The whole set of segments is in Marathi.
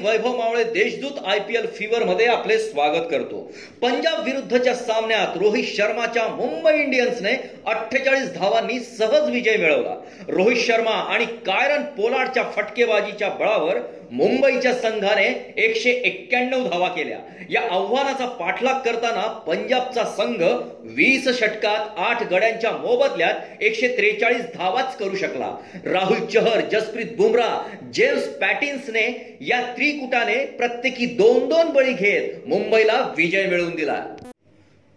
Vaibhav Mawale Deshdoot I P L fever मध्ये आपले स्वागत करतो. पंजाब विरुद्धच्या सामन्यात रोहित शर्माच्या मुंबई इंडियन्सने अठ्ठेचाळीस धावांनी सहज विजय मिळवला. रोहित शर्मा आणि कायरन पोलाडच्या फटकेबाजीच्या बळावर मुंबईच्या संघाने एकशे एक्क्याण्णव धावा केल्या. या आव्हानाचा पाठलाग करताना पंजाबचा संघ वीस षटकात आठ गड्यांच्या मोबदल्यात एकशे त्रेचाळीस धावाच करू शकला. राहुल चहर जसप्रीत बुमरा जेम्स पॅटिन्सने या त्रि त्रिकुटाने प्रत्येकी दोन दोन बळी घेत मुंबईला विजय मिळवून दिला.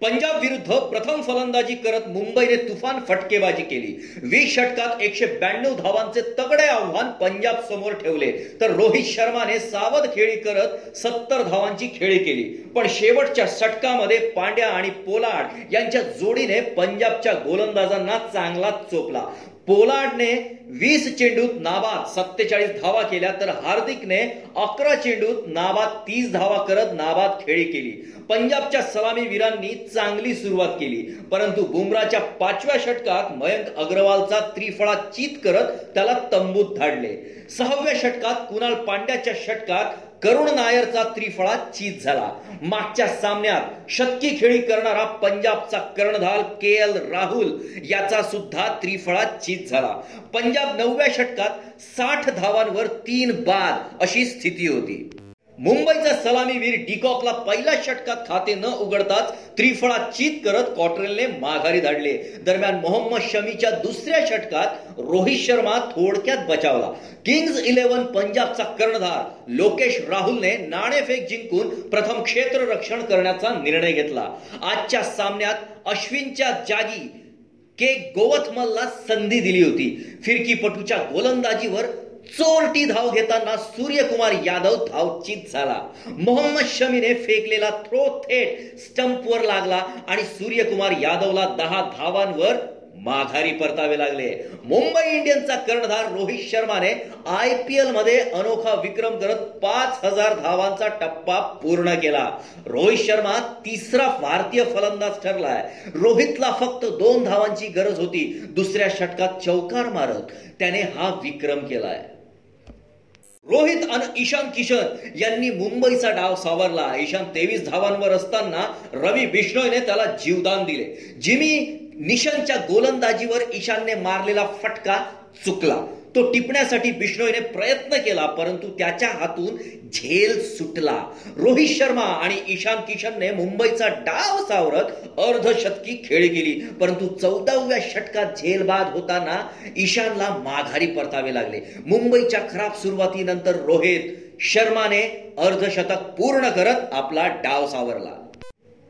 पंजाब विरुद्ध प्रथम फलंदाजी करत मुंबईने तुफान फटकेबाजी केली. वीस षटकात एकशे ब्याण्णव धावांचे तगडे आव्हान पंजाब समोर ठेवले. तर रोहित शर्माने सावध खेळी करत सत्तर धावांची खेळी केली. पण शेवटच्या षटकामध्ये पांड्या आणि पोलाड यांच्या जोडीने पंजाबच्या गोलंदाजांना चांगलाच चोपला. पोलार्डने वीस चेंडूत नाबाद सत्तेचाळीस धावा केल्या तर हार्दिकने अकरा चेंडूत नाबाद तीस धावा करत नाबाद खेळी केली. पंजाबच्या सलामीवीरांनी चांगली सुरुवात केली. परंतु बुमराच्या पाचव्या षटकात मयंक अग्रवालचा त्रिफळा चित करत त्याला तंबूत धाडले. सहाव्या षटकात कुणाल पांड्याच्या षटकात करुण नायरचा त्रिफळा चीज झाला. मागच्या सामन्यात शतकी खेळी करणारा पंजाबचा कर्णधार के एल राहुल याचा सुद्धा त्रिफळा चीज झाला. पंजाब नवव्या षटकात साठ धावांवर तीन बाद अशी स्थिती होती. मुंबईचा सलामीवीर डिकॉकला पहिल्या षटकात खाते न उघडताच त्रिफळा चित करत कॉट्रेलने माघारी धाडले. दरम्यान मोहम्मद शमीच्या दुसऱ्या षटकात रोहित शर्मा थोडक्यात बचावला. किंग्ज इलेव्हन पंजाबचा कर्णधार लोकेश राहुलने नाणेफेक जिंकून प्रथम क्षेत्ररक्षण करण्याचा निर्णय घेतला. आजच्या सामन्यात अश्विनच्या जागी के गोवथमलला संधी दिली होती. फिरकीपटूच्या गोलंदाजीवर चोरटी धाव घेताना सूर्यकुमार यादव धावचित झाला. मोहम्मद शमीने फेकलेला थ्रो थेट स्टंपवर लागला आणि सूर्यकुमार यादवला दहा धावांवर माघारी परतावे लागले. मुंबई इंडियन्सचा कर्णधार रोहित शर्माने आय पी एलमध्ये अनोखा विक्रम करत पाच हजार धावांचा टप्पा पूर्ण केला. रोहित शर्मा तिसरा भारतीय फलंदाज ठरलाय. रोहितला फक्त दोन धावांची गरज होती. दुसऱ्या षटकात चौकार मारत त्याने हा विक्रम केलाय. रोहित आणि ईशान किशन यांनी मुंबईचा डाव सावरला. ईशान तेवीस धावांवर असताना रवी बिश्नोईने त्याला जीवदान दिले. जिमी निशांच्या गोलंदाजीवर ईशानने मारलेला फटका चुकला. तो टिपण्यासाठी बिश्नोईने प्रयत्न केला परंतु त्याच्या हातून झेल सुटला. रोहित शर्मा आणि ईशान किशनने मुंबईचा डाव सावरत अर्धशतकी खेळी केली परंतु चौदाव्या षटकात झेल बाद होताना ईशानला माघारी परतावे लागले. मुंबईच्या खराब सुरुवातीनंतर रोहित शर्माने अर्धशतक पूर्ण करत आपला डाव सावरला.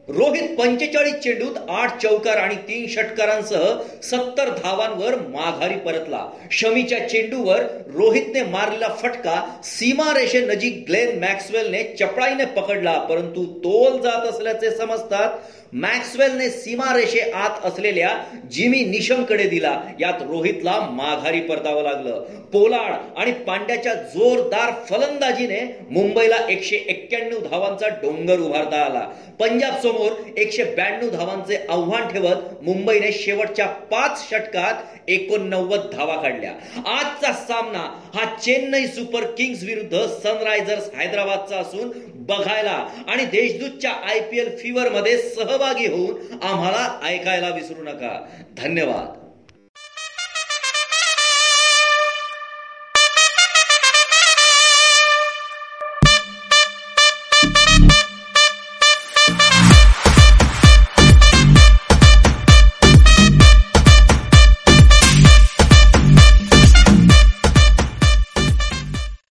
रोहित पंचेचाळीस चेंडूत आठ चौकार आणि तीन षटकारांसह सत्तर धावांवर माघारी परतला. शमीच्या चेंडूवर रोहितने मारलेला फटका सीमारेषे नजीक ग्लेन मॅक्सवेलने चपळाईने पकडला परंतु तोल जात असल्याचे समजतात मॅक्सवेलने सीमारेषे आत असलेल्या जिमी निशमकडे दिला. यात रोहितला माघारी परतावं लागलं. पोलाड आणि पांड्याच्या जोरदार फलंदाजीने मुंबईला एकशे एक्क्याण्णव धावांचा डोंगर उभारता आला. पंजाब समोर एकशे ब्याण्णव धावांचे आव्हान ठेवत मुंबईने शेवटच्या पाच षटकात एकोणनव्वद धावा काढल्या. आजचा सामना हा चेन्नई सुपर किंग्स विरुद्ध सनरायझर्स हैदराबादचा असून बघायला. आणि देशदूतच्या आय पी एल फीवर मध्ये सहभागी होऊन आम्हाला ऐकायला विसरू नका. धन्यवाद.